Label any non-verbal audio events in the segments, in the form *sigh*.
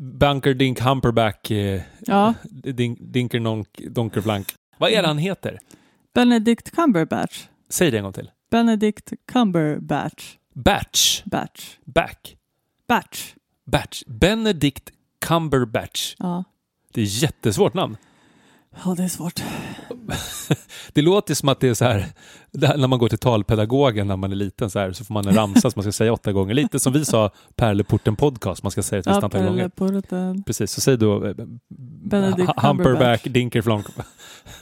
Bunker Dink Humperback, eh, Ja, dink, Dinker Nonk, Donkerflank. Vad är det han heter? Benedict Cumberbatch. Säg det en gång till. Benedict Cumberbatch. Batch. Batch. Back. Batch. Batch. Benedict Cumberbatch. Ja. Det är ett jättesvårt namn. ja, det är svårt. *laughs* Det låter som att det är så här, när man går till talpedagogen när man är liten så här, så får man en ramsa som man ska säga åtta gånger. Lite som vi sa Pärleporten podcast, man ska säga ett visst Ja, antal gånger. Precis, så säg då eh, Benedict hu- Humperback. Dinkerflonk.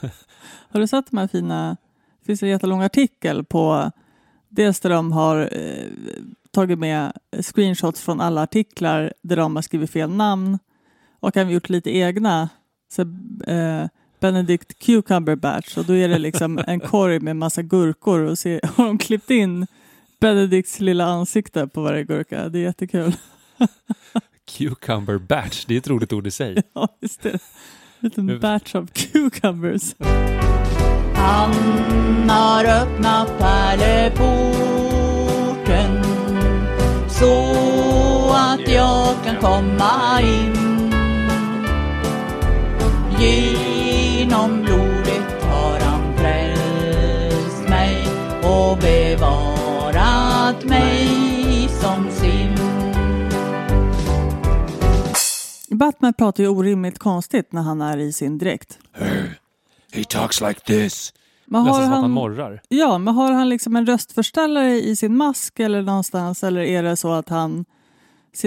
*laughs* Har du sett de här fina, det finns en jättelång artikel på dels där de har eh, tagit med screenshots från alla artiklar där de har skrivit fel namn och även gjort lite egna. Så, eh, Benedict Cucumber Batch och då är det liksom en korg med massa gurkor och så har de klippt in Benedicts lilla ansikte på varje gurka. Det är jättekul. *laughs* Cucumber batch, det är ett roligt ord i sig. *laughs* Ja, just det. En liten batch of cucumbers. Han har öppnat pärleporten så att jag kan komma in. Batman pratar ju orimligt konstigt när han är i sin dräkt. He talks like this. Men Nästan har som att han morrar. ja, men har han liksom en röstförställare i sin mask eller någonstans eller är det så att han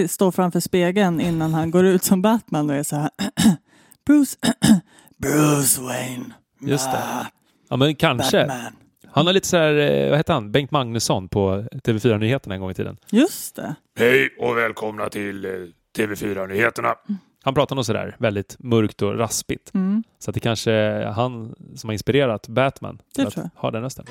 står framför spegeln innan han går ut som Batman och är så här *clears throat* Bruce, *clears throat* Bruce Wayne, Just det. Ja, men kanske. Batman. Han har lite så här, eh, vad heter han, Bengt Magnusson på TV4-nyheterna en gång i tiden. Just det. Hej och välkomna till eh, TV4-nyheterna. Han pratar nog sådär väldigt mörkt och raspigt. Mm. Så att det kanske är han som har inspirerat Batman Det till att ha den rösten.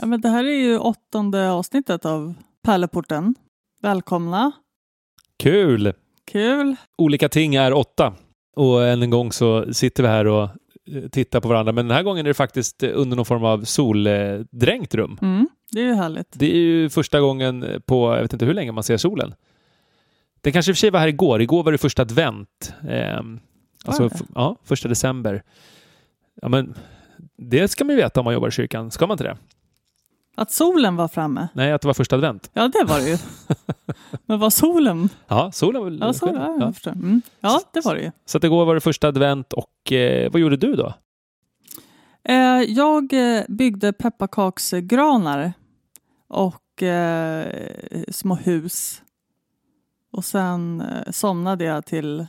Ja, men det här är ju åttonde avsnittet av Pärleporten. Välkomna. Kul! Kul. Olika ting är åtta. Och än en gång så sitter vi här och eh, tittar på varandra. Men den här gången är det faktiskt eh, under någon form av soldränkt rum. Mm. Det är ju härligt. Det är ju första gången på, jag vet inte hur länge man ser solen. Den kanske i och för sig var här igår. Igår var det första advent. Ehm, alltså, det? ja, första december. Ja, men det ska man ju veta om man jobbar i kyrkan. Ska man inte det? Att solen var framme. Nej, att det var första advent. Ja, det var det ju. *laughs* Men var solen? Ja, solen var Ja, så, sken. ja, ja. jag förstår. Mm. ja, det var det ju. Så att igår var det första advent och eh, vad gjorde du då? Eh, jag eh, byggde pepparkaksgranar och eh, små hus. Och sen eh, somnade jag till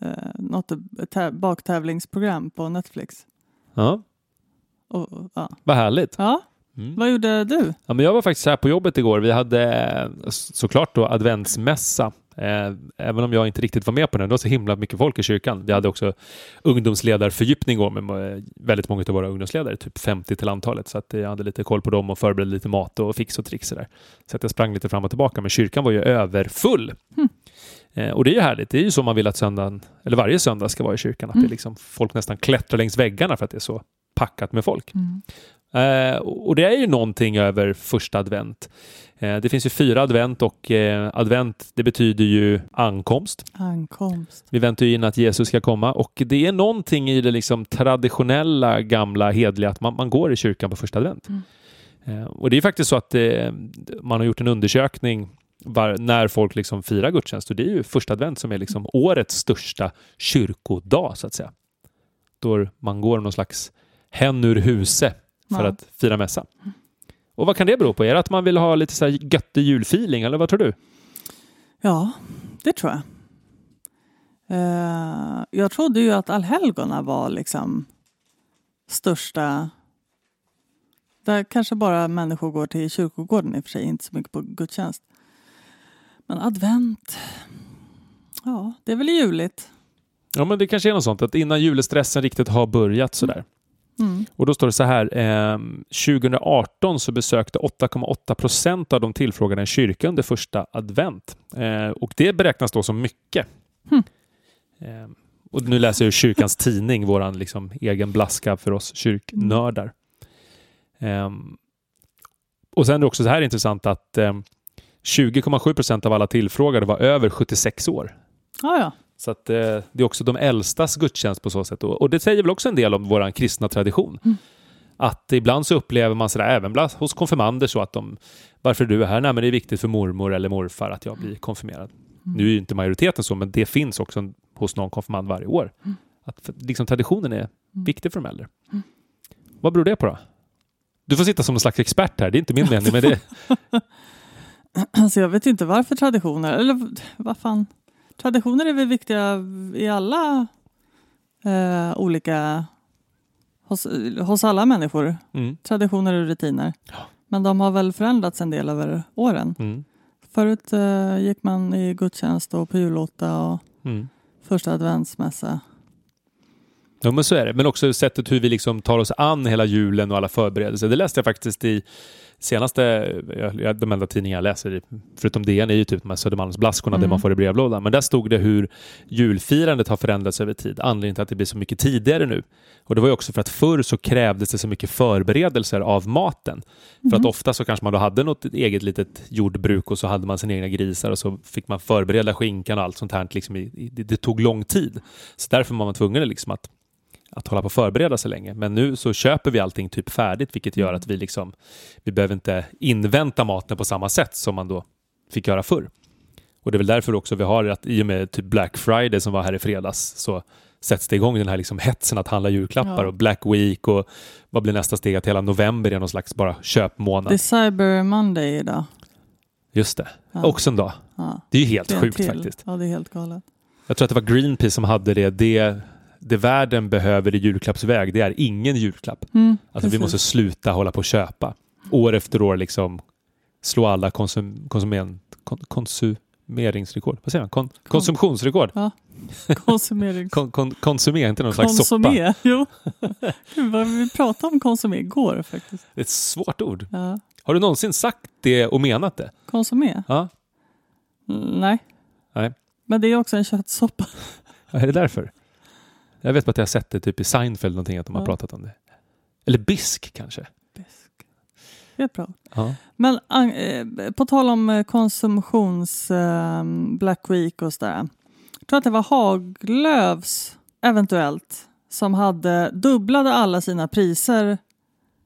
eh, något tä- baktävlingsprogram på Netflix. Ja, och, ja. vad härligt. ja, Mm. vad gjorde du? Ja, men jag var faktiskt här på jobbet igår. Vi hade eh, såklart då adventsmässa. Eh, även om jag inte riktigt var med på den. Det var så himla mycket folk i kyrkan. Vi hade också ungdomsledarfördjupning igår med eh, väldigt många av våra ungdomsledare, typ 50 till antalet. Så att jag hade lite koll på dem och förberedde lite mat och fix och tricks. Där. Så att jag sprang lite fram och tillbaka. Men kyrkan var ju överfull. Eh, och det är ju härligt. Det är ju så man vill att söndagen, eller varje söndag ska vara i kyrkan. Att det är liksom, folk nästan klättrar längs väggarna för att det är så packat med folk. Eh, och det är ju någonting över första advent. Eh, det finns ju fyra advent och eh, advent det betyder ju ankomst. Ankomst. Vi väntar ju in att Jesus ska komma och det är någonting i det liksom traditionella gamla hedliga att man, man går i kyrkan på första advent. Eh, och det är faktiskt så att eh, man har gjort en undersökning var, när folk liksom firar gudstjänst och det är ju första advent som är liksom årets största kyrkodag så att säga. Då man går någon slags hen ur huse för Ja. att fira mässa. Och vad kan det bero på? Är det att man vill ha lite så här göttig julfeeling eller vad tror du? Ja, det tror jag. Eh, jag trodde ju att allhelgona var liksom största... Där kanske bara människor går till kyrkogården i och för sig, inte så mycket på gudstjänst. Men advent, ja, det är väl juligt. Ja, men det kanske är något sånt att innan julestressen riktigt har börjat sådär. Mm. Och då står det så här. Eh, 2018 så besökte 8,8 procent av de tillfrågade en kyrka under första advent. Eh, och det beräknas då som mycket. Hmm. Eh, och nu läser jag kyrkans tidning, våran liksom egen blaska för oss kyrknördar. Eh, Och sen är det också så här intressant att eh, 20,7 procent av alla tillfrågade var över 76 år. Ja, ja. Så att, eh, det är också de äldstas gudstjänst på så sätt. Och, och det säger väl också en del om vår kristna tradition. Mm. Att ibland så upplever man sådär, även bland, hos konfirmander, så att de, varför du är här? Nej, men det är viktigt för mormor eller morfar att jag blir konfirmerad. Mm. Nu är ju inte majoriteten så, men det finns också en, hos någon konfirmand varje år. Mm. Att liksom, traditionen är viktig för de äldre. Mm. Vad beror det på då? Du får sitta som en slags expert här, det är inte min mening, men det, *laughs* Alltså jag vet inte varför traditioner, eller vad fan. Traditioner är väl viktiga i alla eh, olika, hos, hos alla människor. mm, Traditioner och rutiner. Ja. Men de har väl förändrats en del över åren. mm, Förut eh, gick man i gudstjänst och på julotta och mm. första adventsmässa. Ja, men så är det. Men också sättet hur vi liksom tar oss an hela julen och alla förberedelser. Det läste jag faktiskt i senaste, jag, de enda tidningar jag läser, förutom DN, är ju typ de här Södermalmsblaskorna Mm. man får i brevlådan. Men där stod det hur julfirandet har förändrats över tid. Anledningen till att det blir så mycket tidigare nu. Och det var ju också för att förr så krävdes det så mycket förberedelser av maten. För att Mhm. ofta så kanske man då hade något eget litet jordbruk och så hade man sina egna grisar och så fick man förbereda skinkan och allt sånt här. Liksom i, i, det, det tog lång tid. Så därför var man tvungen liksom att att hålla på och förbereda sig länge. Men nu så köper vi allting typ färdigt, vilket gör att vi liksom vi behöver inte invänta maten på samma sätt som man då fick göra förr. Och det är väl därför också vi har att i och med typ Black Friday som var här i fredags så sätts det igång den här liksom hetsen att handla julklappar Ja. och Black Week och vad blir nästa steg? Att hela november är någon slags bara köpmånad. Det är Cyber Monday idag. Just det. Ja. Också en dag. Ja. Det är ju helt Det är sjukt till. faktiskt. Ja, det är helt galet. Jag tror att det var Greenpeace som hade det. Det, det världen behöver i julklappsväg, det är ingen julklapp. Mm, Alltså vi måste sluta hålla på och köpa. År efter år liksom slå alla konsum, konsumen, kon, konsumeringsrekord. Vad säger man? Kon, konsumtionsrekord. Konsumering. *laughs* Kon, kon, konsumé, inte någon slags soppa. Konsumé. Jo. *laughs* Gud, vad vi pratade om konsumé igår faktiskt. Det är ett svårt ord. Ja. Har du någonsin sagt det och menat det? Konsumé? Ja. Mm, Nej. Nej. Men det är också en köttsoppa. *laughs* ja är det därför? Jag vet bara att jag har sett det typ i Seinfeld någonting, att de har Ja. pratat om det. Eller bisk kanske. Bisk. Det är bra. Ja. Men eh, på tal om eh, konsumtions eh, Black Week och sådär. Jag tror att det var Haglöfs eventuellt som hade dubblade alla sina priser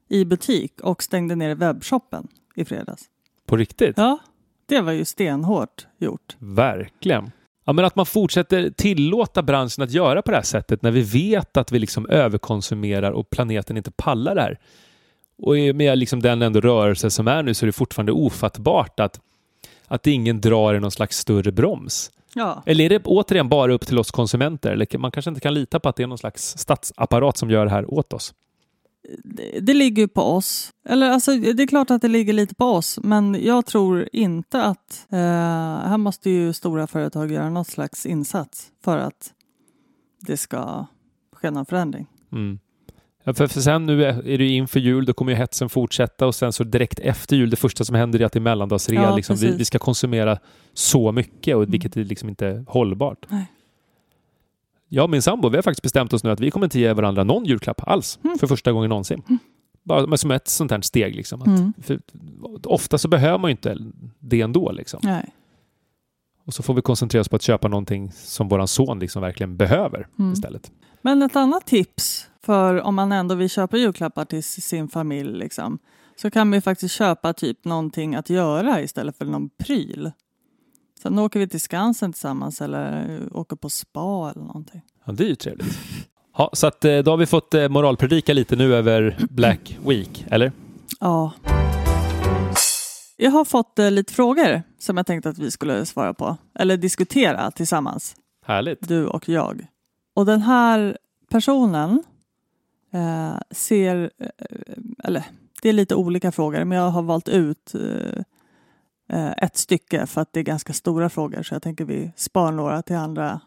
i butik och stängde ner webbshoppen i fredags. På riktigt? Ja, det var ju stenhårt gjort. Verkligen. Ja, men att man fortsätter tillåta branschen att göra på det här sättet när vi vet att vi liksom överkonsumerar och planeten inte pallar det här. Och med liksom den ändå rörelse som är nu så är det fortfarande ofattbart att, att ingen drar i någon slags större broms. Ja. Eller är det återigen bara upp till oss konsumenter? Eller man kanske inte kan lita på att det är någon slags statsapparat som gör det här åt oss? Det, det ligger ju på oss. Eller alltså, det är klart att det ligger lite på oss, men jag tror inte att... Eh, här måste ju stora företag göra något slags insats för att det ska ske någon förändring. Mm. Ja, för, för sen nu är är det ju inför jul, då kommer ju hetsen fortsätta och sen så direkt efter jul, det första som händer är att det är mellandagsrea. Ja, liksom, vi, vi ska konsumera så mycket, och, Mm. vilket är liksom inte hållbart. Nej. Jag och min sambo, vi har faktiskt bestämt oss nu att vi kommer inte ge varandra någon julklapp alls Mm. för första gången någonsin. Bara men som ett sånt här steg. Liksom, Mm. ofta så behöver man ju inte det ändå. Liksom. Nej. Och så får vi koncentrera oss på att köpa någonting som våran son liksom verkligen behöver Mm. istället. Men ett annat tips för om man ändå vill köpa julklappar till sin familj liksom, så kan man ju faktiskt köpa typ någonting att göra istället för någon pryl. Sen åker vi till Skansen tillsammans eller eh, åker på spa eller någonting. Ja, det är ju trevligt. Ja, så att, eh, då har vi fått eh, moralpredika lite nu över Black Week, eller? Ja. Jag har fått lite frågor som jag tänkte att vi skulle svara på. Eller diskutera tillsammans, Härligt. du och jag. Och den här personen eh, ser, eller det är lite olika frågor, men jag har valt ut eh, ett stycke för att det är ganska stora frågor så jag tänker vi spar några till andra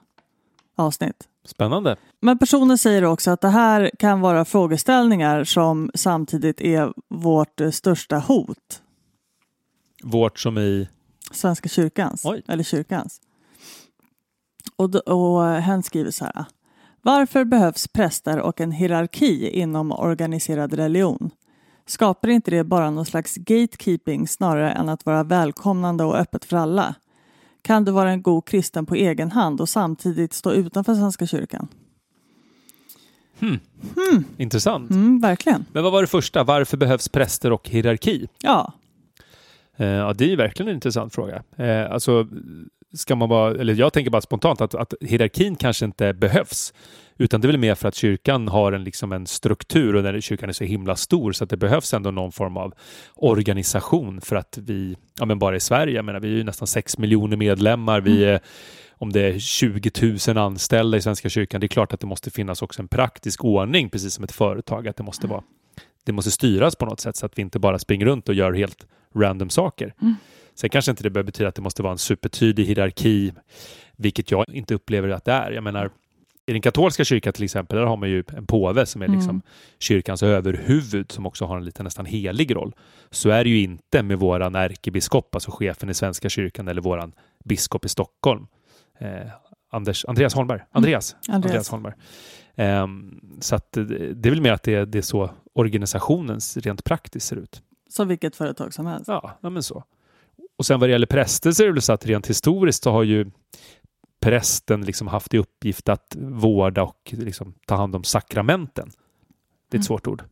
avsnitt. Spännande. Men personen säger också att det här kan vara frågeställningar som samtidigt är vårt eh, största hot. Vårt som i... Svenska kyrkans, Oj. eller kyrkans. Och, och eh, hen skriver så här. Varför behövs präster och en hierarki inom organiserad religion? Skapar inte det bara någon slags gatekeeping snarare än att vara välkomnande och öppet för alla? Kan du vara en god kristen på egen hand och samtidigt stå utanför Svenska kyrkan? Intressant. Mm, verkligen. Men vad var det första? Varför behövs präster och hierarki? Ja, Eh, Ja, det är ju verkligen en intressant fråga. Eh, Alltså, ska man bara, eller jag tänker bara spontant att, att hierarkin kanske inte behövs. Utan det är väl mer för att kyrkan har en, liksom en struktur och när kyrkan är så himla stor så att det behövs ändå någon form av organisation för att vi, ja men bara i Sverige, jag menar vi är ju nästan 6 miljoner medlemmar, vi är, om det är 20 000 anställda i Svenska kyrkan, det är klart att det måste finnas också en praktisk ordning, precis som ett företag, att det måste vara det måste styras på något sätt så att vi inte bara springer runt och gör helt random saker. Sen kanske inte det behöver betyda att det måste vara en supertydlig hierarki, vilket jag inte upplever att det är. Jag menar, i den katolska kyrkan till exempel, där har man ju en påve som är liksom kyrkans överhuvud, som också har en lite nästan helig roll. Så är det ju inte med våran ärkebiskop, alltså chefen i Svenska kyrkan, eller våran biskop i Stockholm. Eh, Anders, Andreas Holmberg. Andreas, Andreas. Andreas Holmberg. Ehm, så att det, det är väl mer att det, det är så organisationens rent praktiskt ser ut. som vilket företag som helst. Ja, ja men så. Och sen vad det gäller präster så är det väl så att rent historiskt så har ju prästen liksom haft i uppgift att vårda och liksom ta hand om sakramenten. Det är ett Mm. svårt ord.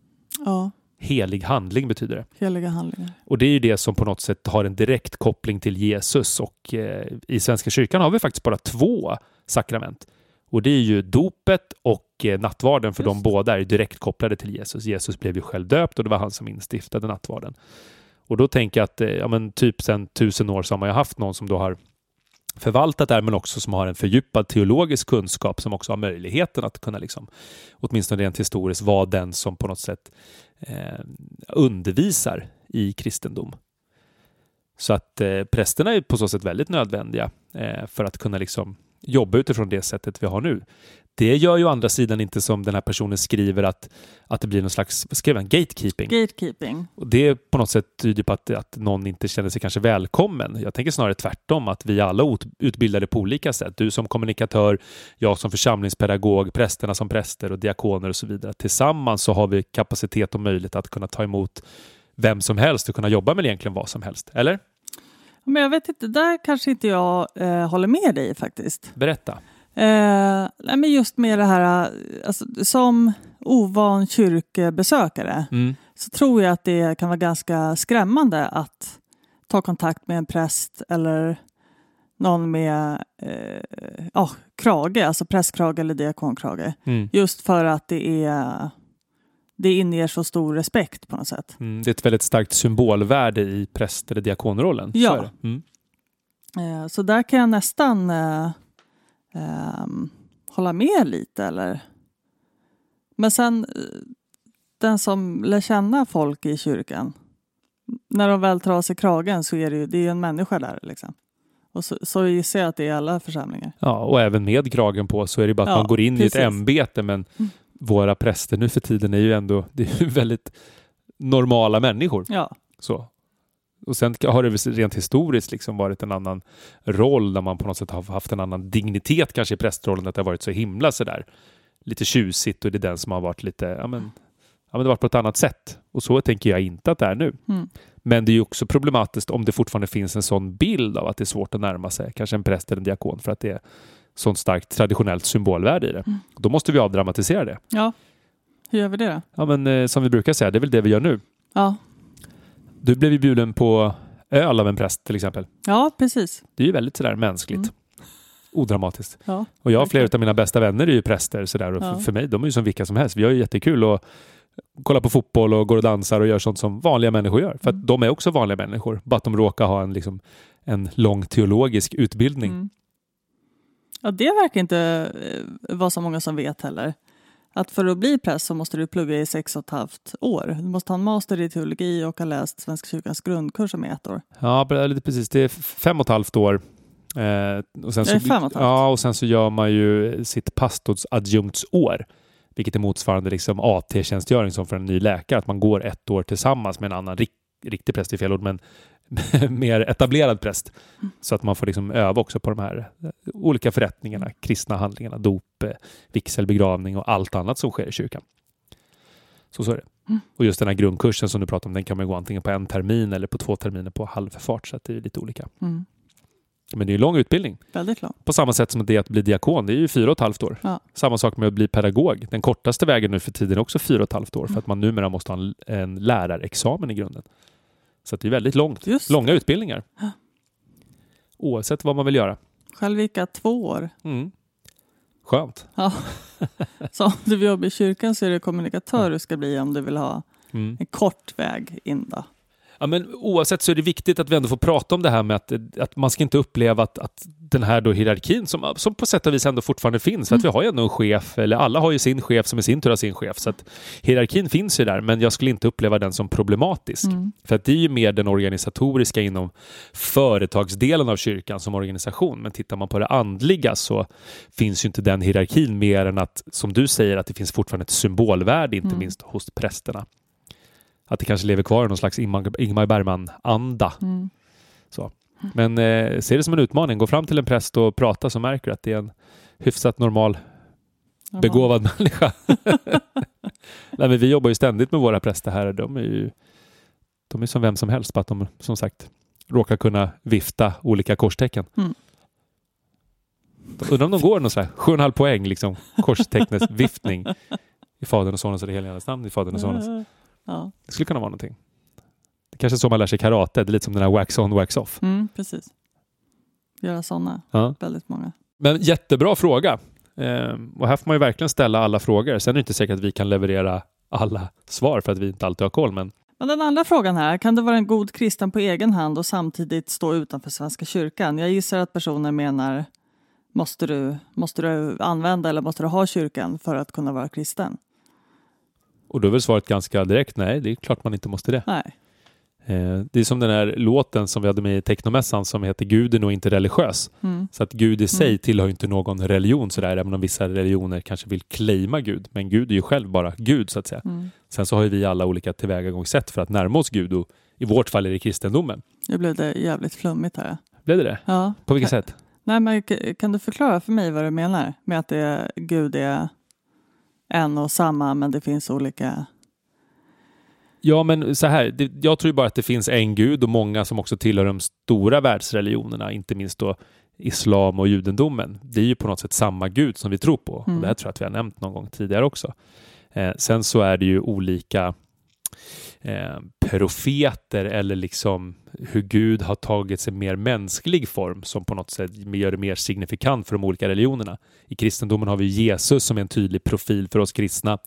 Ja, Helig handling betyder det. heliga handlingar. Och det är ju det som på något sätt har en direkt koppling till Jesus och eh, i Svenska kyrkan har vi faktiskt bara två sakrament. Och det är ju dopet och eh, nattvarden för Just de båda är direkt kopplade till Jesus. Jesus blev ju själv döpt och det var han som instiftade nattvarden. Och då tänker jag att eh, ja, men typ sedan tusen år så har man ju haft någon som då har förvaltat där, men också som har en fördjupad teologisk kunskap som också har möjligheten att kunna liksom, åtminstone rent historiskt vara den som på något sätt eh, undervisar i kristendom. Så att eh, prästerna är på så sätt väldigt nödvändiga eh, för att kunna liksom jobba utifrån det sättet vi har nu. Det gör ju å andra sidan inte som den här personen skriver att, att det blir någon slags, skrev han, gatekeeping. Gatekeeping. Och det på något sätt tyder på att, att någon inte känner sig kanske välkommen. Jag tänker snarare tvärtom, att vi alla utbildade på olika sätt. Du som kommunikatör, jag som församlingspedagog, prästerna som präster och diakoner och så vidare. Tillsammans så har vi kapacitet och möjlighet att kunna ta emot vem som helst och kunna jobba med egentligen vad som helst. Eller? Men jag vet inte, där kanske inte jag eh, håller med dig faktiskt. Berätta. Eh, men just med det här, alltså, som ovan kyrkbesökare Mm. så tror jag att det kan vara ganska skrämmande att ta kontakt med en präst eller någon med eh, ja, krage, alltså prästkrage eller diakonkrage. Mm. Just för att det är det inger så stor respekt på något sätt. Mm. Det är ett väldigt starkt symbolvärde i präst eller diakonrollen. Så Ja. det. Mm. Eh, så där kan jag nästan eh, ehm, hålla med lite. Eller... Men sen eh, den som lär känna folk i kyrkan. När de väl av sig kragen så är det ju det är en människa där. Liksom. Och så, så gissar jag att det är i alla församlingar. Ja, och även med kragen på så är det bara att Ja, man går in precis. i ett ämbete men Mm. våra präster nu för tiden är ju ändå det är väldigt normala människor. Ja, Så. Och sen har det rent historiskt liksom varit en annan roll där man på något sätt har haft en annan dignitet kanske i prästrollen, att det har varit så himla sådär lite tjusigt och det är den som har varit lite, ja men, ja men det har varit på ett annat sätt. Och så tänker jag inte att det är nu. Mm. Men det är ju också problematiskt om det fortfarande finns en sån bild av att det är svårt att närma sig kanske en präst eller en diakon för att det är sånt starkt traditionellt symbolvärde i det. Mm. Då måste vi avdramatisera det. ja. Hur gör vi det då? Ja men eh, som vi brukar säga, det är väl det vi gör nu. Ja, Du blev ju bjuden på öl av en präst till exempel. ja precis. Det är ju väldigt sådär mänskligt. Mm. Odramatiskt. Ja. Och jag och flera av mina bästa vänner är ju präster sådär. Och Ja. för, mig, de är ju som vilka som helst. Vi har ju jättekul och kollar på fotboll och går och dansar och gör sånt som vanliga människor gör. För att Mm. de är också vanliga människor. Bara att de råkar ha en, liksom, en lång teologisk utbildning. Mm. Ja, det verkar inte eh, vara så många som vet heller. Att för att bli präst så måste du plugga i sex och ett halvt år. Du måste ha en master i teologi och ha läst Svenska kyrkans grundkurs är ett år. Ja, precis. Det är fem och ett halvt år. Eh, och sen så, och? Ja, och sen så gör man ju sitt pastorsadjunktsår. Vilket är motsvarande liksom AT-tjänstgöring som för en ny läkare. Att man går ett år tillsammans med en annan rik, riktig präst, i fel ord, men *laughs* mer etablerad präst. Så att man får liksom öva också på de här eh, olika förrättningarna, Mm. kristna handlingarna, dop, eh, vigsel, begravning och allt annat som sker i kyrkan. Så så är det. Mm. Och just den här grundkursen som du pratar om, den kan man gå antingen på en termin eller på två terminer på halvfart. Så att det är lite olika. Mm. Men det är en lång utbildning. Väldigt lång. På samma sätt som det att bli diakon. Det är ju fyra och ett halvt år. Ja. Samma sak med att bli pedagog. Den kortaste vägen nu för tiden är också fyra och ett halvt år. För Mm. att man numera måste ha en, en lärarexamen i grunden. Så det är väldigt långt. Just Långa utbildningar. Ja. Oavsett vad man vill göra. Själv gick jag två år. Mm. Skönt. Ja. *laughs* Så om du vill jobba i kyrkan så är det kommunikatör du ska bli om du vill ha Mm. en kort väg in då. Ja, men oavsett så är det viktigt att vi ändå får prata om det här med att, att man ska inte uppleva att, att den här då hierarkin som, som på sätt och vis ändå fortfarande finns. För att vi har ju ändå en chef, eller alla har ju sin chef som i sin tur har sin chef. Så att hierarkin finns ju där, men jag skulle inte uppleva den som problematisk. Mm. För att det är ju mer den organisatoriska inom företagsdelen av kyrkan som organisation. Men tittar man på det andliga så finns ju inte den hierarkin mer än att, som du säger, att det finns fortfarande ett symbolvärde, inte Mm. minst hos prästerna. Att det kanske lever kvar i någon slags Ingmar, Ingmar Bergman-anda. Mm. Men eh, se det som en utmaning. Gå fram till en präst och prata så märker du att det är en hyfsat normal, Jaha. begåvad *laughs* människa. Nej, men vi jobbar ju ständigt med våra präster här. De är ju de är som vem som helst, bara att de som sagt råkar kunna vifta olika korstecken. Mm. Undrar om de går någon sån här 7,5 poäng, liksom, korstecknets viftning i Faderns och Sonens och det heliga namn i Faderns och Sonens. Ja, Det skulle kunna vara någonting. Det kanske är så man lär sig karate. Det är lite som den här wax on, wax off. mm, precis. Göra sådana, Ja. väldigt många. Men jättebra fråga. Ehm, och här får man ju verkligen ställa alla frågor. Sen är det inte säkert att vi kan leverera alla svar för att vi inte alltid har koll. Men Men den andra frågan här, kan du vara en god kristen på egen hand och samtidigt stå utanför Svenska kyrkan? Jag gissar att personen menar, måste du, måste du använda eller måste du ha kyrkan för att kunna vara kristen? Och då är väl svaret ganska direkt. Nej, det är klart man inte måste det. Nej. Eh, det är som den här låten som vi hade med i Teknomässan som heter Gud är nog inte religiös. Mm. Så att Gud i sig Mm. tillhör inte någon religion sådär, även om vissa religioner kanske vill claima Gud. Men Gud är ju själv bara Gud så att säga. Mm. Sen så har ju vi alla olika tillvägagångssätt för att närma oss Gud och i vårt fall är det kristendomen. Nu blev det jävligt flummigt här. Blev det det? Ja. På vilket sätt? Nej, men kan du förklara för mig vad du menar med att det, Gud är en och samma men det finns olika... Ja, men så här. Det, jag tror ju bara att det finns en gud och många som också tillhör de stora världsreligionerna, inte minst då islam och judendomen. Det är ju på något sätt samma gud som vi tror på. Mm. Och det här tror jag att vi har nämnt någon gång tidigare också. Eh, sen så är det ju olika eh, profeter eller liksom hur Gud har tagit sig mer mänsklig form som på något sätt gör det mer signifikant för de olika religionerna. I kristendomen har vi Jesus som är en tydlig profil för oss kristna.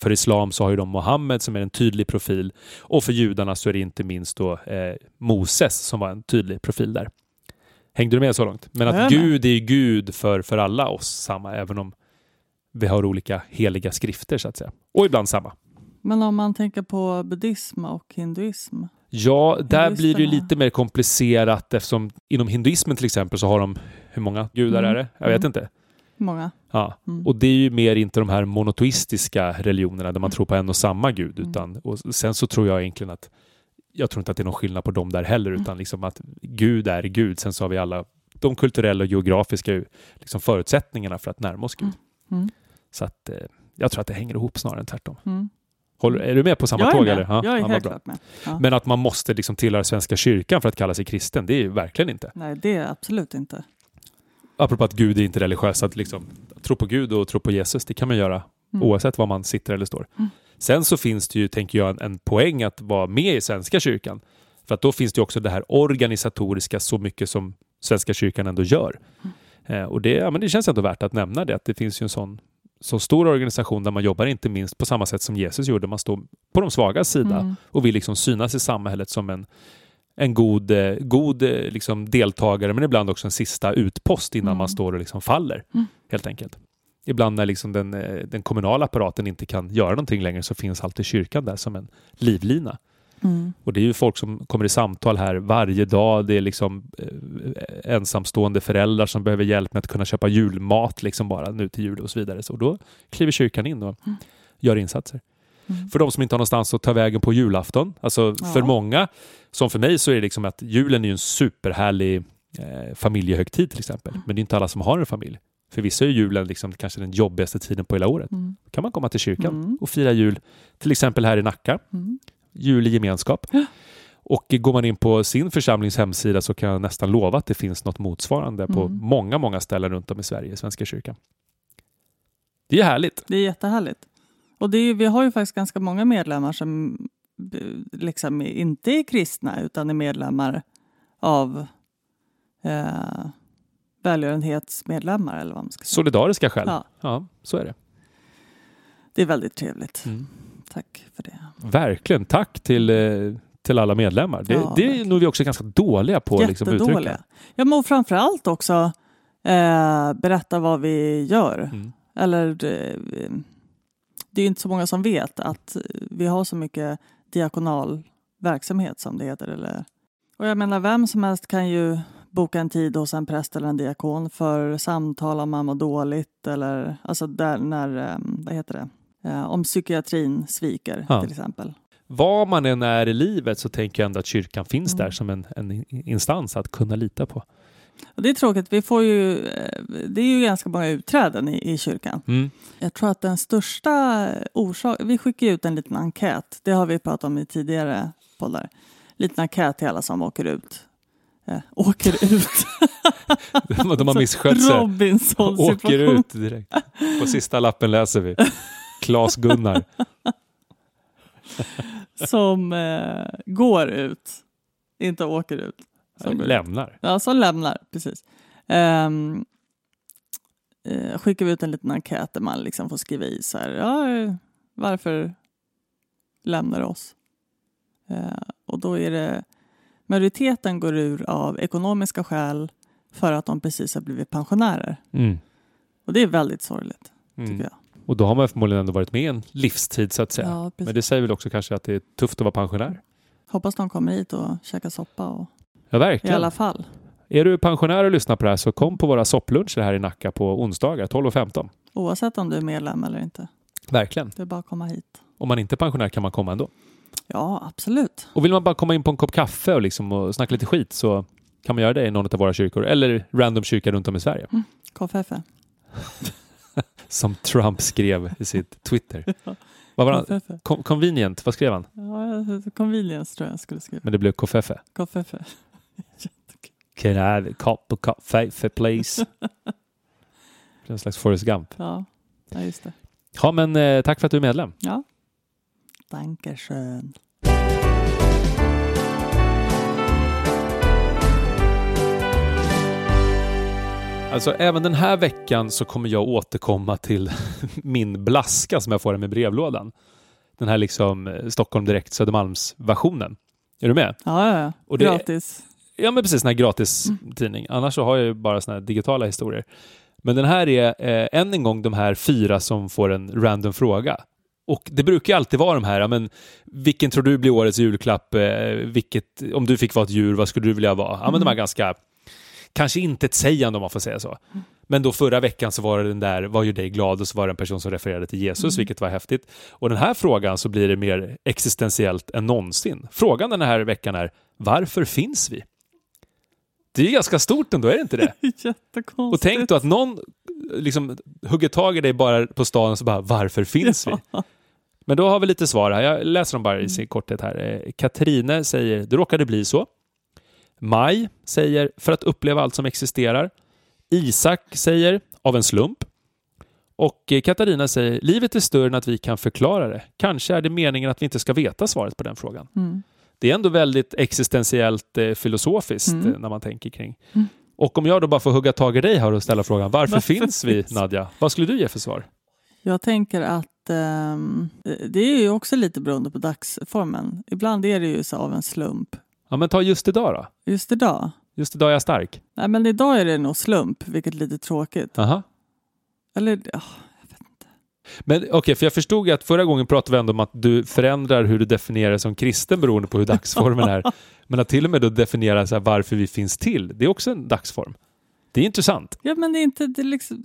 För islam så har ju de Mohammed som är en tydlig profil och för judarna så är det inte minst då eh, Moses som var en tydlig profil där. Hängde du med så långt? Men att. Gud är Gud för, för alla oss samma, även om vi har olika heliga skrifter så att säga. Och ibland samma. Men om man tänker på buddhism och hinduism? Ja, där blir det ju lite mer komplicerat eftersom inom hinduismen till exempel så har de, hur många gudar Mm. är det? Jag vet Mm. inte. Många. Ja. Mm. Och det är ju mer inte de här monotoistiska religionerna där man tror på en och samma gud. Mm. Utan, och sen så tror jag egentligen att jag tror inte att det är någon skillnad på dem där heller, Mm. utan liksom att Gud är Gud. Sen så har vi alla de kulturella och geografiska liksom förutsättningarna för att närma oss Gud. Mm. Så att eh, jag tror att det hänger ihop snarare än tvärtom. Mm. Håller, är du med på samma jag tåg? Eller? Ja, jag är helt bra. klart med. Ja. Men att man måste liksom tillhöra Svenska kyrkan för att kalla sig kristen, det är ju verkligen inte. Nej, det är absolut inte. Apropå att Gud är inte religiös, att liksom tro på Gud och tro på Jesus, det kan man göra Mm. oavsett var man sitter eller står. Mm. Sen så finns det ju, tänker jag, en, en poäng att vara med i Svenska kyrkan. För att då finns det också det här organisatoriska så mycket som Svenska kyrkan ändå gör. Mm. Eh, och det, ja, men det känns ändå värt att nämna det, att det finns ju en sån så stor organisation där man jobbar inte minst på samma sätt som Jesus gjorde. Man står på de svagas sida Mm. och vill liksom synas i samhället som en, en god, eh, god eh, liksom deltagare men ibland också en sista utpost innan Mm. man står och liksom faller. Mm. Helt enkelt. Ibland när liksom den, eh, den kommunala apparaten inte kan göra någonting längre så finns alltid kyrkan där som en livlina. Mm. Och det är ju folk som kommer i samtal här varje dag. Det är liksom eh, ensamstående föräldrar som behöver hjälp med att kunna köpa julmat liksom bara nu till jul och så vidare. Så då kliver kyrkan in och Mm. gör insatser. Mm. För de som inte har någonstans att ta vägen på julafton. Alltså Ja. för många, som för mig, så är det liksom att julen är en superhärlig eh, familjehögtid till exempel. Mm. Men det är inte alla som har en familj. För vissa är julen liksom kanske den jobbigaste tiden på hela året. Mm. Då kan man komma till kyrkan Mm. och fira jul, till exempel här i Nacka. I gemenskap. Och går man in på sin församlings hemsida så kan jag nästan lova att det finns något motsvarande på Mm. många, många ställen runt om i Sverige, i Svenska kyrkan. Det är härligt. Det är jättehärligt. Och är, vi har ju faktiskt ganska många medlemmar som eh, liksom inte är kristna utan är medlemmar av eh, välgörenhetsmedlemmar eller vad man ska säga. Solidariska skäl. Ja. Ja, så är det. det är väldigt trevligt. Mm. Tack för det. Verkligen. Tack till, eh, till alla medlemmar. Det, Ja, det är nog vi också ganska dåliga på att liksom, uttrycka. Ja, men och framförallt också eh, berätta vad vi gör. Mm. Eller eh, det är ju inte så många som vet att vi har så mycket diakonal verksamhet som det heter. Eller, och jag menar vem som helst kan ju boka en tid hos en präst eller en diakon för samtal om man mår dåligt eller alltså där när, eh, vad heter det, om psykiatrin sviker Ja. till exempel. Var man än är i livet så tänker jag ändå att kyrkan finns Mm. där som en, en instans att kunna lita på. Och det är tråkigt, vi får ju, eh, det är ju ganska många utträden i, i kyrkan. Mm. Jag tror att den största orsaken, vi skickar ut en liten enkät, det har vi pratat om i tidigare poddar. Liten enkät till alla som åker ut. Eh, åker ut. *laughs* De har misskött sig. Robinson Åker ut direkt. På sista lappen läser vi. *laughs* Klas-Gunnar. *laughs* Som eh, går ut, inte åker ut. Som. Lämnar. Ja, som lämnar, precis. Um, uh, skickar vi ut en liten enkät där man liksom får skriva i så här, ja, eh, varför lämnar du oss? Eh, och då är det, majoriteten går ur av ekonomiska skäl för att de precis har blivit pensionärer. Mm. Och det är väldigt sorgligt, tycker Mm. jag. Och då har man förmodligen ändå varit med en livstid så att säga. Ja. Men det säger väl också kanske att det är tufft att vara pensionär. Hoppas de kommer hit och käkar soppa och, Ja, i verkligen. alla fall. Är du pensionär och lyssnar på det här så kom på våra soppluncher här i Nacka på onsdagar 12 och 15. Oavsett om du är medlem eller inte. Verkligen. Det är bara att komma hit. Om man inte är pensionär kan man komma ändå. Ja, absolut. Och vill man bara komma in på en kopp kaffe och, liksom och snacka lite skit så kan man göra det i någon av våra kyrkor eller random kyrka runt om i Sverige. KFF. Som Trump skrev i sitt *laughs* Twitter. Vad var han? Convenient, vad skrev han? Ja, convenience tror jag skulle skriva. Men det blev Kofefe. KFF. *laughs* Can I have a cup of coffee please? Det *laughs* är En slags Forrest Gump. Ja, ja just det. Ja, men eh, tack för att du är medlem. Ja. Dankeschön. Alltså även den här veckan så kommer jag återkomma till *laughs* min blaska som jag får med brevlådan. Den här liksom eh, Stockholm Direkt Södermalms-versionen. Är du med? Ja, ja, ja. Och det- Gratis. Ja men precis, den här gratis tidning. Annars så har jag ju bara såna här digitala historier. Men den här är eh, än en gång de här fyra som får en random fråga. Och det brukar alltid vara de här, men vilken tror du blir årets julklapp? Eh, vilket, om du fick vara ett djur, vad skulle du vilja vara? Ja men de här ganska, kanske inte ett sägande om man får säga så. Men då förra veckan så var det den där, vad gör dig glad? Och så var det en person som refererade till Jesus, vilket var häftigt. Och den här frågan så blir det mer existentiellt än någonsin. Frågan den här veckan är, varför finns vi? Det är ju ganska stort ändå, är det inte det? *laughs* Jättekonstigt. Och tänk då att någon liksom hugger tag i dig bara på stan och så bara, varför finns vi? Men då har vi lite svar här. Jag läser dem bara i sin korthet här. Eh, Katrine säger, det råkade bli så. Maj säger, för att uppleva allt som existerar. Isak säger, av en slump. Och eh, Katarina säger, livet är större än att vi kan förklara det. Kanske är det meningen att vi inte ska veta svaret på den frågan. Mm. Det är ändå väldigt existentiellt eh, filosofiskt Mm. eh, när man tänker kring. Mm. Och om jag då bara får hugga tag i dig här och ställa frågan, varför, Varför finns vi? Nadja? Vad skulle du ge för svar? Jag tänker att ehm, det är ju också lite beroende på dagsformen. Ibland är det ju så av en slump. Ja men ta just idag då. Just idag. Just idag är jag stark. Nej, men idag är det nog slump, vilket är lite tråkigt. Aha. Eller, ja, Men okej, för jag förstod ju att förra gången pratade vi ändå om att du förändrar hur du definierar dig som kristen beroende på hur dagsformen är. *laughs* Men att till och med då definiera så varför vi finns till, det är också en dagsform. Det är intressant. ja, men det är inte... Det är liksom,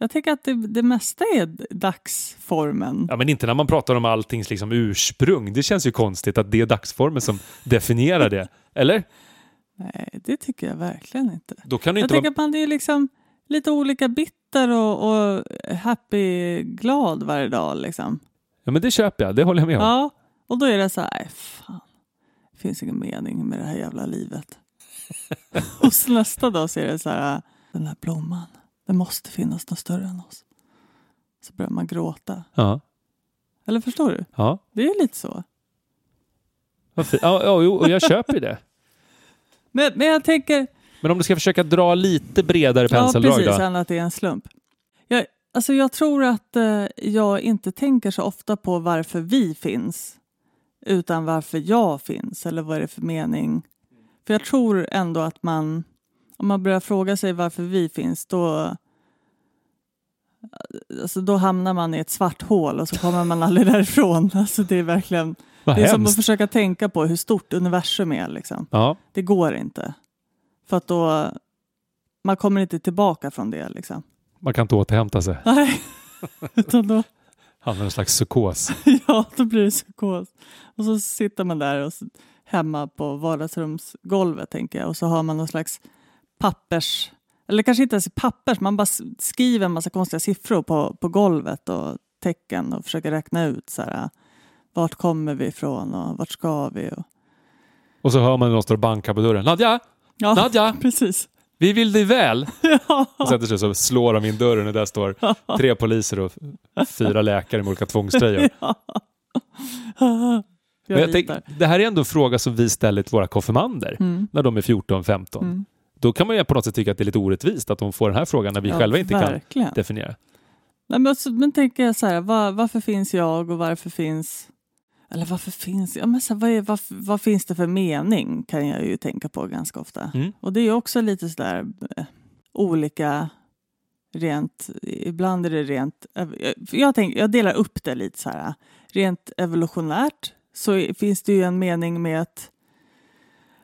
jag tänker att det, det mesta är dagsformen. Ja, men inte när man pratar om alltings liksom ursprung. Det känns ju konstigt att det är dagsformen som *laughs* definierar det. Eller? Nej, det tycker jag verkligen inte. Då kan det Jag inte tänker vara... att man, är liksom lite olika bitter och, och happy, glad varje dag liksom. Ja, men det köper jag. Det håller jag med om. Ja, och då är det så här, fan, det finns ingen mening med det här jävla livet. *laughs* och så nästa dag så är det så här, den här blomman, det måste finnas något större än oss. Så börjar man gråta. Ja. Eller förstår du? Ja. Det är lite så. Ja, ja, jo, och jag köper ju det. *laughs* Men, men jag tänker, Men om du ska försöka dra lite bredare ja penseldrag precis, då? än att det är en slump. Jag, alltså jag tror att eh, jag inte tänker så ofta på varför vi finns, utan varför jag finns, eller vad är det för mening? För jag tror ändå att man, om man börjar fråga sig varför vi finns, då, alltså då hamnar man i ett svart hål och så kommer man aldrig därifrån. *laughs* Alltså det är verkligen, Vad det är som att försöka tänka på hur stort universum är. Liksom. Ja, Det går inte. För att då, man kommer inte tillbaka från det. Liksom. man kan inte återhämta sig. *laughs* Nej, utan då, Hamnar i en slags psykos. *laughs* ja, då blir det psykos. Och så sitter man där och så, hemma på vardagsrumsgolvet tänker jag och så har man någon slags pappers, eller kanske inte ens pappers, man bara skriver en massa konstiga siffror på, på golvet och tecken och försöker räkna ut så här, vart kommer vi ifrån och vart ska vi? Och, Och så hör man någon stå och banka på dörren. Nadja! ja, Nadja! *laughs* precis. Vi vill dig väl! *laughs* Ja. Och sätter sig så slår de in dörren och där står tre poliser och fyra läkare med olika tvångströjor. *laughs* jag Men jag tänk, det här är ändå en fråga som vi ställer till våra konfirmander Mm. när de är 14-15. Mm. Då kan man ju på något sätt tycka att det är lite orättvist att de får den här frågan när vi Ja, själva inte kan verkligen. definiera. Nej, men, så, men tänker jag så här, var, varför finns jag och varför finns... Eller varför finns jag? Men så här, vad, är, vad, vad finns det för mening? Kan jag ju tänka på ganska ofta. Mm. Och det är också lite sådär eh, olika rent... Ibland är det rent... ev- Jag, tänk, jag delar upp det lite så här. Rent evolutionärt så finns det ju en mening med att...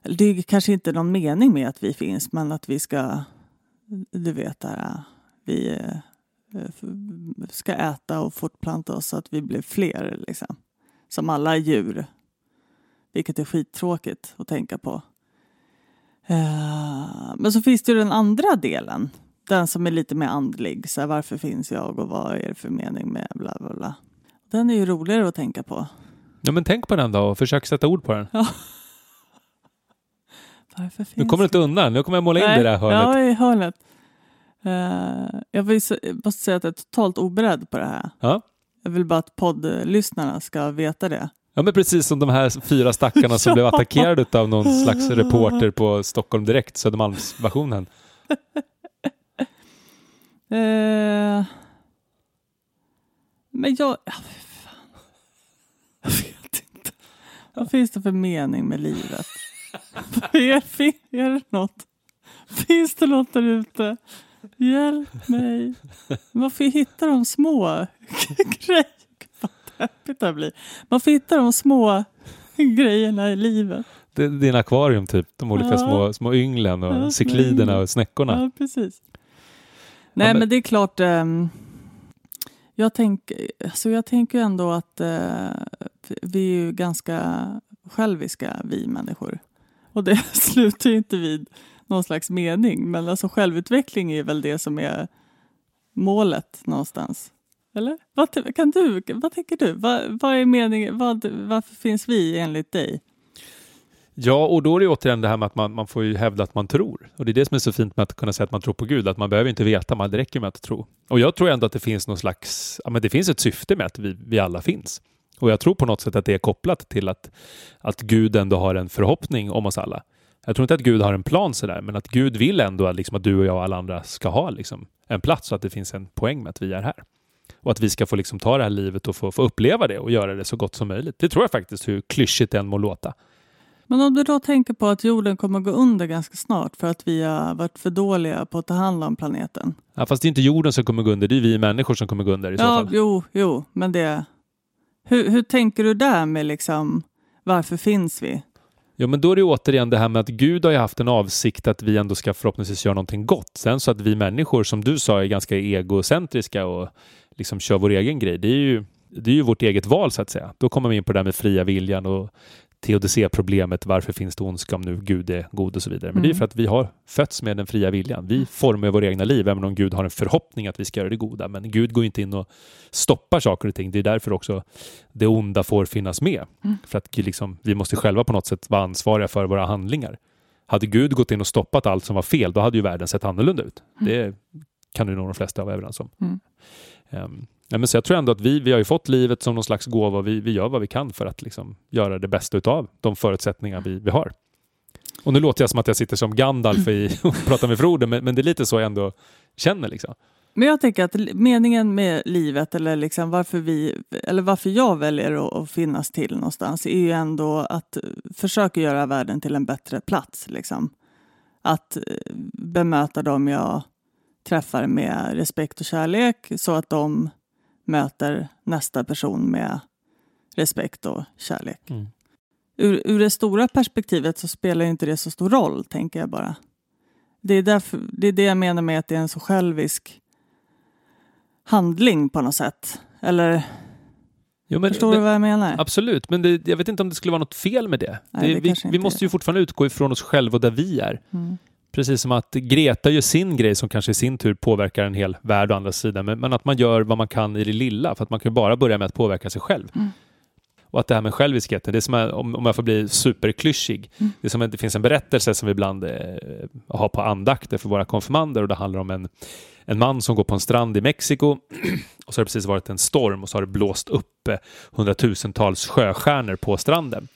Det är kanske inte någon mening med att vi finns, men att vi ska... Du vet, det här, vi... eh, ska äta och fortplanta oss så att vi blir fler. Liksom. Som alla djur. Vilket är skittråkigt att tänka på. Eh, Men så finns det ju den andra delen. Den som är lite mer andlig. Så här, varför finns jag och vad är det för mening med bla bla bla. Den är ju roligare att tänka på. Ja, men tänk på den då och försök sätta ord på den. Varför finns Nu kommer du inte undan. Nu kommer jag måla in det där hörnet. Ja, i hörnet. Eh, jag vill, måste säga att jag är totalt oberedd på det här. Ja. Jag vill bara att poddlyssnarna ska veta det. Ja, men precis som de här fyra stackarna som *laughs* Ja. blev attackerade av någon slags reporter på Stockholm Direkt, Södermalmsversionen. *laughs* Eh, men jag... Ja, fan. Jag vet inte. Vad finns det för mening med livet? Är, är det något? Finns det något där ute? Hjälp mig. Varför hittar de små grejer? Gud, *laughs* Vad det blir. Man får hitta de små grejerna i livet. Det är din akvarium typ, de olika Ja. små, små ynglen Ja, och cykliderna ynglen. och snäckorna. Ja, precis. Nej, men- men det är klart. ehm, jag, tänker, alltså jag tänker ändå att eh, vi är ju ganska själviska, vi människor. Och det *laughs* slutar ju inte vid någon slags mening. Men alltså självutveckling är väl det som är målet någonstans. Eller? Vad, kan du, vad tänker du? Vad, vad är meningen? Vad, varför finns vi enligt dig? Ja, och då är det återigen det här med att man, man får ju hävda att man tror. Och det är det som är så fint med att kunna säga att man tror på Gud, att man behöver inte veta, man det räcker med att tro. Och jag tror ändå att det finns någon slags, ja men det finns ett syfte med att vi, vi alla finns. Och jag tror på något sätt att det är kopplat till att, att Gud ändå har en förhoppning om oss alla. Jag tror inte att Gud har en plan sådär, men att Gud vill ändå att, liksom, att du och jag och alla andra ska ha liksom, en plats och att det finns en poäng med att vi är här. Och att vi ska få liksom, ta det här livet och få, få uppleva det och göra det så gott som möjligt. Det tror jag faktiskt, hur klyschigt det än må låta. Men om du då tänker på att jorden kommer gå under ganska snart för att vi har varit för dåliga på att ta hand om planeten. Ja, fast det är inte jorden som kommer gå under, det är vi människor som kommer gå under i så Ja, fall. jo, jo, men det... Hur, hur tänker du där med liksom varför finns vi? Ja, men då är det återigen det här med att Gud har ju haft en avsikt att vi ändå ska förhoppningsvis göra någonting gott. Sen så att vi människor, som du sa, är ganska egocentriska och liksom kör vår egen grej. Det är ju, det är ju vårt eget val så att säga. Då kommer vi in på det där med fria viljan och teodicéproblemet, varför finns det ondska om nu Gud är god och så vidare. Men det är Mm. för att vi har fötts med den fria viljan. Vi formar våra egna liv, även om Gud har en förhoppning att vi ska göra det goda. Men Gud går inte in och stoppar saker och ting. Det är därför också det onda får finnas med. Mm. För att liksom, vi måste själva på något sätt vara ansvariga för våra handlingar. Hade Gud gått in och stoppat allt som var fel, då hade ju världen sett annorlunda ut. Det kan ju nog de flesta vara överens om. Mm. Ja, men så jag tror ändå att vi, vi har ju fått livet som någon slags gåva och vi, vi gör vad vi kan för att liksom göra det bästa utav de förutsättningar vi, vi har. Och nu låter jag som att jag sitter som Gandalf i, *clears throat* och pratar med Frodo, men, men det är lite så jag ändå känner. Liksom. Men jag tänker att meningen med livet eller liksom varför, vi, eller varför jag väljer att, att finnas till någonstans är ju ändå att försöka göra världen till en bättre plats. Liksom. Att eh, bemöta dem jag träffar med respekt och kärlek så att de möter nästa person med respekt och kärlek. Mm. Ur, ur det stora perspektivet så spelar inte det så stor roll, tänker jag bara. Det är, därför, det är det jag menar med att det är en så självisk handling på något sätt. Eller Jo, men, förstår men, du vad jag menar? Absolut, men det, jag vet inte om det skulle vara något fel med det. Nej, det, det vi, vi måste ju fortfarande utgå ifrån oss själva och där vi är. Mm. Precis som att Greta gör sin grej som kanske i sin tur påverkar en hel värld å andra sidan. Men, men att man gör vad man kan i det lilla. För att man kan bara börja med att påverka sig själv. Mm. Och att det här med själviskheten, det är som är, om, om jag får bli superklyschig. Mm. Det är som att det finns en berättelse som vi ibland eh, har på andakter för våra konfirmander och det handlar om en, en man som går på en strand i Mexiko *clears throat* och så har det precis varit en storm och så har det blåst upp eh, hundratusentals sjöstjärnor på stranden.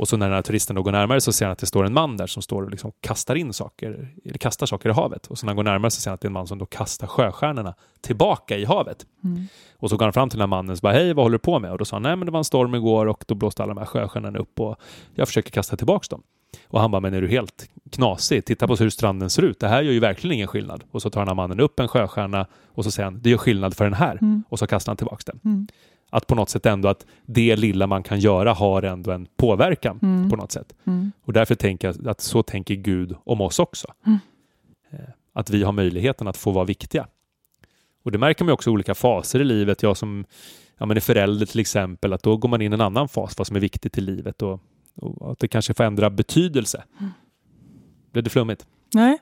Och så när den här turisten då går närmare så ser han att det står en man där som står och liksom kastar in saker, eller kastar saker i havet. Och så när han går närmare så ser han att det är en man som då kastar sjöstjärnorna tillbaka i havet. Mm. Och så går han fram till den här mannen och bara, hej vad håller du på med? Och då sa han, nej men det var en storm igår och då blåste alla de här sjöstjärnorna upp och jag försöker kasta tillbaka dem. Och han bara, men är du helt knasig? Titta på hur stranden ser ut. Det här gör ju verkligen ingen skillnad. Och så tar den här mannen upp en sjöstjärna och så säger han, det gör skillnad för den här. Mm. Och så kastar han tillbaka den. Mm. Att på något sätt ändå att det lilla man kan göra har ändå en påverkan Mm. på något sätt. Mm. Och därför tänker jag att så tänker Gud om oss också. Mm. Eh, Att vi har möjligheten att få vara viktiga. Och det märker man också i olika faser i livet. Jag som ja, men är förälder till exempel, att då går man in i en annan fas, vad som är viktigt i livet och, och att det kanske får ändra betydelse. Mm. Blev det flummigt? Nej.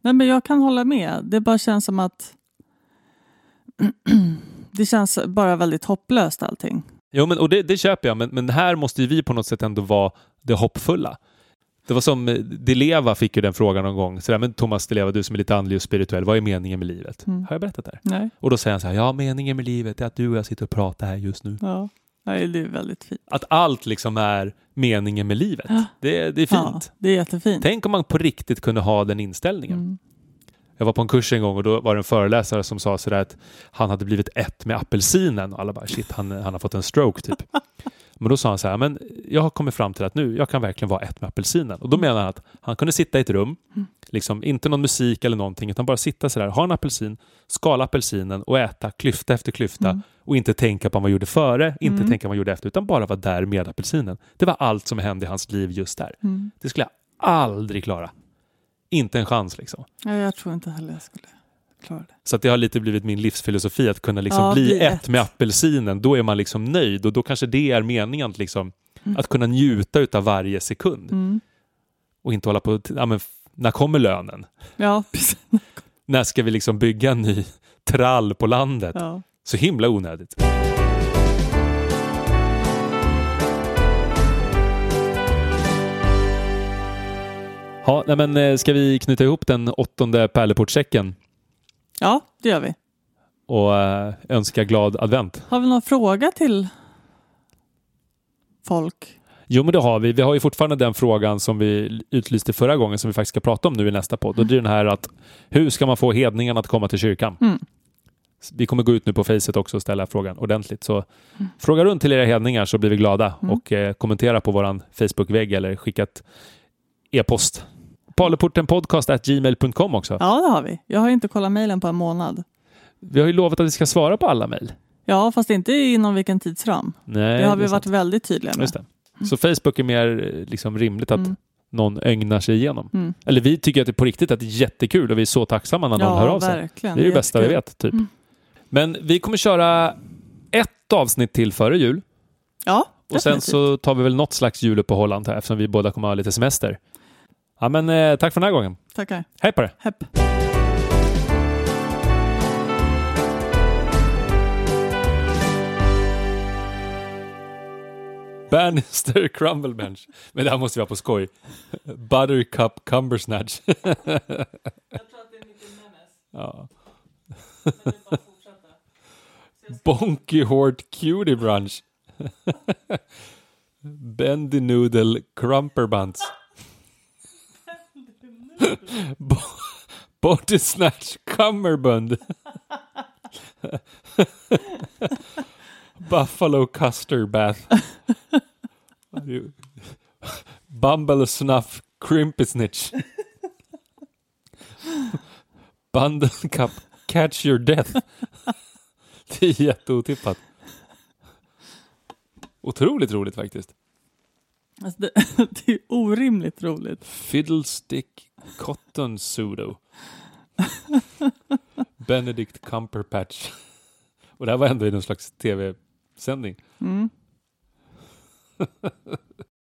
Nej, men jag kan hålla med. Det bara känns som att *clears throat* *clears throat* det känns bara väldigt hopplöst allting. Jo, men, och det, det köper jag, men, men här måste ju vi på något sätt ändå vara det hoppfulla. Det var som eh, Deleva fick ju den frågan någon gång. Sådär, men Thomas Deleva, du som är lite andlig och spirituell, vad är meningen med livet? Mm. Har jag berättat det här? Nej. Och då säger han så här, ja meningen med livet är att du och jag sitter och pratar här just nu. Ja. Nej, det är väldigt fint. Att allt liksom är meningen med livet. Ja. Det, det är Ja, fint. det är jättefint. Tänk om man på riktigt kunde ha den inställningen. Mm. Jag var på en kurs en gång och då var det en föreläsare som sa sådär att han hade blivit ett med apelsinen och alla bara shit, han, han har fått en stroke typ. *laughs* Men då sa han så här, men jag har kommit fram till att nu, jag kan verkligen vara ett med apelsinen. Och då menar han att han kunde sitta i ett rum, Mm. liksom inte någon musik eller någonting, utan bara sitta sådär, ha en apelsin, skala apelsinen och äta klyfta efter klyfta Mm. och inte tänka på vad man gjorde före, inte Mm. tänka på vad man gjorde efter, utan bara vara där med apelsinen. Det var allt som hände i hans liv just där. Mm. Det skulle jag aldrig klara. Inte en chans liksom. Ja, jag tror inte heller jag skulle klara det. Så det har lite blivit min livsfilosofi att kunna liksom Ja, bli ett med apelsinen. Då är man liksom nöjd och då kanske det är meningen att, liksom, Mm. att kunna njuta utav varje sekund Mm. och inte hålla på ja, men, när kommer lönen? Ja, *laughs* precis. När ska vi liksom bygga en ny trall på landet? Ja. Så himla onödigt. Ja, nej men, eh, ska vi knyta ihop den åttonde pärleportsäcken ja, det gör vi. och eh, önska glad advent? Har vi någon fråga till folk? Jo, men det har vi. Vi har ju fortfarande den frågan som vi utlyste förra gången som vi faktiskt ska prata om nu i nästa podd. Och det är den här att hur ska man få hedningarna att komma till kyrkan? Mm. Vi kommer gå ut nu på Facet också och ställa frågan ordentligt. Så fråga runt till era hedningar så blir vi glada Mm. och eh, kommentera på våran Facebook-vägg eller skicka ett e-post. Paleportenpodcast.gmail.com också. Ja, det har vi. Jag har inte kollat mejlen på en månad. Vi har ju lovat att vi ska svara på alla mejl. Ja, fast inte inom vilken tidsram. Nej, det har vi är varit sant. väldigt tydliga med. Just det. Så Facebook är mer eh, liksom rimligt att Mm. någon ögnar sig igenom. Mm. Eller vi tycker att det på riktigt att det är jättekul och vi är så tacksamma när någon ja, hör av sig. verkligen. Det är det bästa vi vet. Typ. Mm. Men vi kommer köra ett avsnitt till före jul. Ja, Och sen Definitivt. så tar vi väl något slags juluppehåll antar jag, eftersom vi båda kommer ha lite semester. Ja, men eh, tack för den här gången. Tackar. Hej på det! Hepp. Bannister *laughs* Crumble Bench. Men det här måste vi ha på skoj. Buttercup Cumbersnatch. *laughs* Jag tror att det är mycket memes. ja. Bonky Hort Cutie Brunch. *laughs* Bendy Noodle Crumper Buns. *laughs* Body Snatch Cummerbund. *laughs* Buffalo Custer Bath. Bumble Snuff Crimpy Snitch. Bundle Cup Catch Your Death. Det är jätteotippat. Otroligt roligt faktiskt. Alltså det, *laughs* det är orimligt roligt. Fiddlestick Cotton Pseudo. *laughs* Benedict Cumberpatch. *laughs* Och det här var ändå i någon slags tv-sändning. Mm.